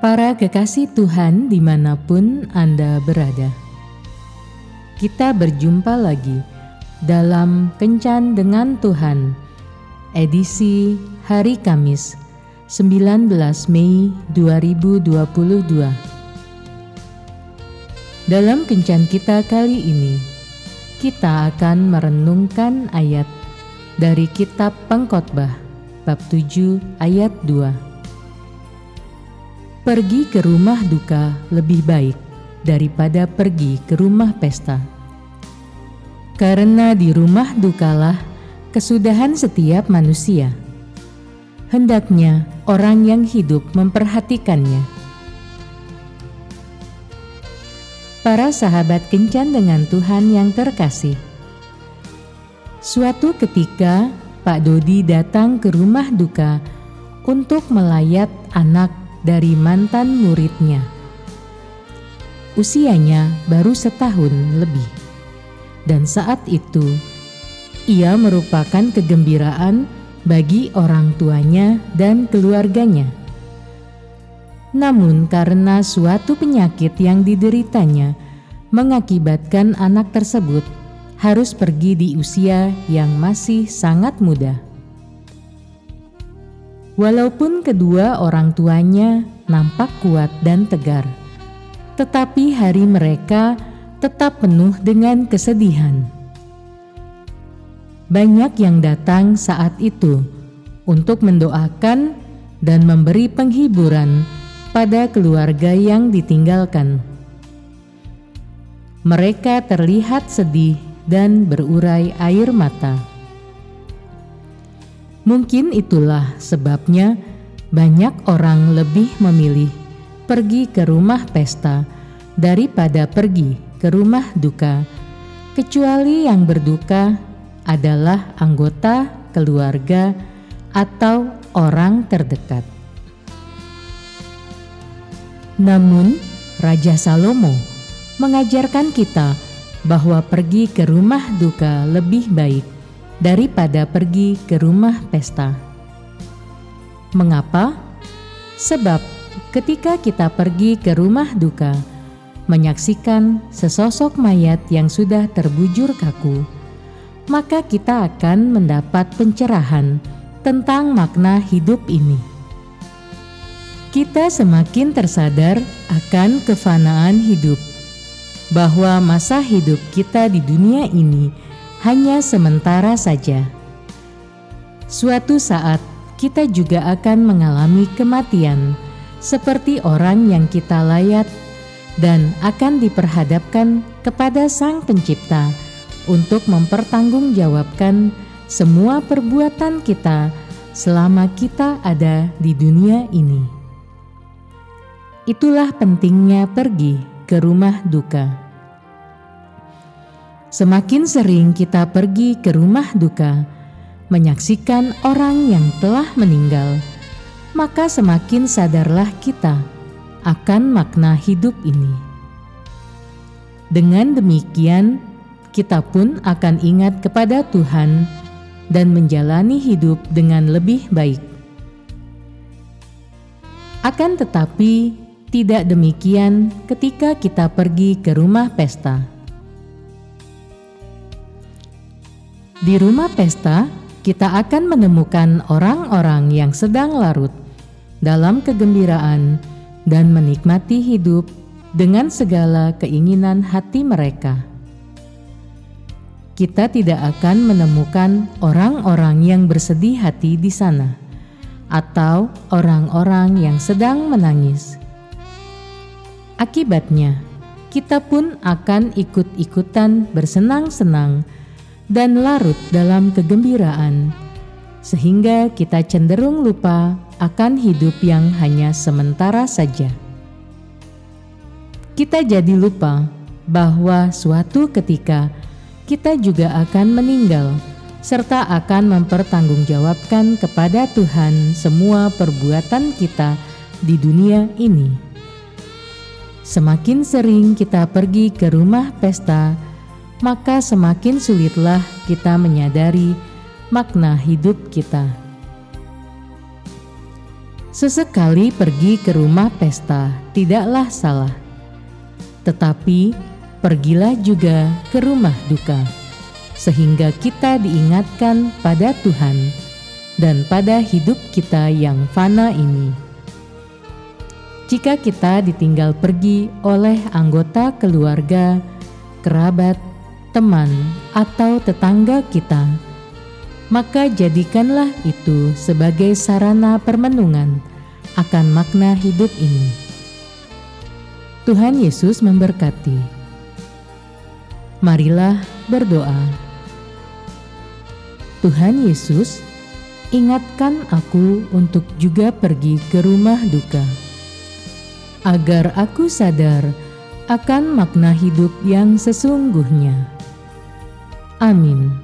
Para kekasih Tuhan di mana pun Anda berada Kita berjumpa lagi dalam Kencan dengan Tuhan Edisi hari Kamis 19 Mei 2022 Dalam Kencan kita kali ini Kita akan merenungkan ayat dari kitab Pengkhotbah bab 7 ayat 2 Pergi ke rumah duka lebih baik daripada pergi ke rumah pesta. Karena di rumah dukalah kesudahan setiap manusia. Hendaknya orang yang hidup memperhatikannya. Para sahabat kencan dengan Tuhan yang terkasih. Suatu ketika Pak Dodi datang ke rumah duka untuk melayat anak dari mantan muridnya. Usianya baru setahun lebih, dan saat itu ia merupakan kegembiraan bagi orang tuanya dan keluarganya. Namun, karena suatu penyakit yang dideritanya mengakibatkan anak tersebut harus pergi di usia yang masih sangat muda. Walaupun kedua orang tuanya nampak kuat dan tegar, tetapi hari mereka tetap penuh dengan kesedihan. Banyak yang datang saat itu untuk mendoakan dan memberi penghiburan pada keluarga yang ditinggalkan. Mereka terlihat sedih dan berurai air mata. Mungkin itulah sebabnya banyak orang lebih memilih pergi ke rumah pesta daripada pergi ke rumah duka, kecuali yang berduka adalah anggota keluarga atau orang terdekat. Namun, Raja Salomo mengajarkan kita bahwa pergi ke rumah duka lebih baik daripada pergi ke rumah pesta. Mengapa? Sebab ketika kita pergi ke rumah duka, menyaksikan sesosok mayat yang sudah terbujur kaku, maka kita akan mendapat pencerahan tentang makna hidup ini. Kita semakin tersadar akan kefanaan hidup, bahwa masa hidup kita di dunia ini hanya sementara saja. Suatu saat kita juga akan mengalami kematian, seperti orang yang kita layat, dan akan diperhadapkan kepada Sang Pencipta untuk mempertanggungjawabkan semua perbuatan kita selama kita ada di dunia ini. Itulah pentingnya pergi ke rumah duka. Semakin sering kita pergi ke rumah duka, menyaksikan orang yang telah meninggal, maka semakin sadarlah kita akan makna hidup ini. Dengan demikian, kita pun akan ingat kepada Tuhan dan menjalani hidup dengan lebih baik. Akan tetapi, tidak demikian ketika kita pergi ke rumah pesta Di rumah pesta, kita akan menemukan orang-orang yang sedang larut dalam kegembiraan dan menikmati hidup dengan segala keinginan hati mereka. Kita tidak akan menemukan orang-orang yang bersedih hati di sana, atau orang-orang yang sedang menangis. Akibatnya, kita pun akan ikut-ikutan bersenang-senang dan larut dalam kegembiraan, sehingga kita cenderung lupa akan hidup yang hanya sementara saja. Kita jadi lupa bahwa suatu ketika kita juga akan meninggal, serta akan mempertanggungjawabkan kepada Tuhan semua perbuatan kita di dunia ini. Semakin sering kita pergi ke rumah pesta, maka semakin sulitlah kita menyadari makna hidup kita. Sesekali pergi ke rumah pesta tidaklah salah, tetapi pergilah juga ke rumah duka, sehingga kita diingatkan pada Tuhan dan pada hidup kita yang fana ini. Jika kita ditinggal pergi oleh anggota keluarga, kerabat, teman, atau tetangga kita, maka jadikanlah itu sebagai sarana permenungan akan makna hidup ini. Tuhan Yesus memberkati. Marilah berdoa. Tuhan Yesus, ingatkan aku untuk juga pergi ke rumah duka, agar aku sadar akan makna hidup yang sesungguhnya. Amin.